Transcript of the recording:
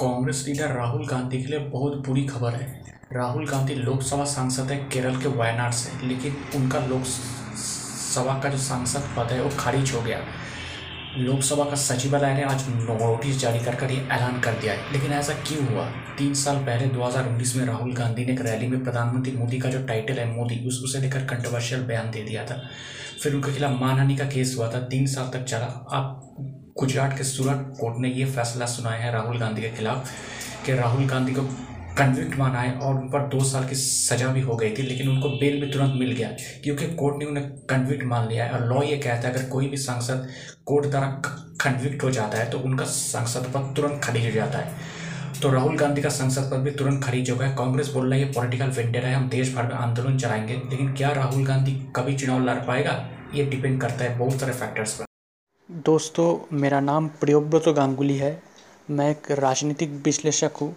Congress leader Rahul Gandhi के लिए बहुत बुरी खबर है। राहुल गांधी लोकसभा सांसद है, केरल के वायनाड से लेकिन उनका लोकसभा का जो सांसद पद है, वो खारिज हो गया। लोकसभा का सचिवालय ने आज नोटिस जारी कर कर ये ऐलान कर दिया है। लेकिन ऐसा क्यों हुआ? तीन साल पहले 2019 में राहुल गांधी ने एक रैली में प्रधानमंत्री मोदी का जो टाइटल है, मोदी, उस, उसे लेकर कंट्रोवर्शियल बयान दे दिया था। फिर उनके खिलाफ मानहानि का केस हुआ था, तीन साल तक चला। अब गुजरात के सूरत कोर्ट ने ये फैसला सुनाया है राहुल गांधी के खिलाफ कि राहुल गांधी को कन्विक्ट माना है और उन पर दो साल की सजा भी हो गई थी, लेकिन उनको बेल भी तुरंत मिल गया, क्योंकि कोर्ट ने उन्हें कन्विक्ट मान लिया है और लॉ ये कहता है, अगर कोई भी सांसद कोर्ट द्वारा कन्विक्ट हो जाता है तो उनका सांसद पद तुरंत खारिज हो जाता है। तो राहुल गांधी का संसद पद भी तुरंत खरीद हो गया कांग्रेस बोल रहा है ये पॉलिटिकल वेंडर है, हम देश भर में आंदोलन चलाएँगे। लेकिन क्या राहुल गांधी कभी चुनाव लड़ पाएगा? ये डिपेंड करता है बहुत सारे फैक्टर्स पर। दोस्तों, मेरा नाम प्रियोव्रत गांगुली है। मैं एक राजनीतिक विश्लेषक हूँ।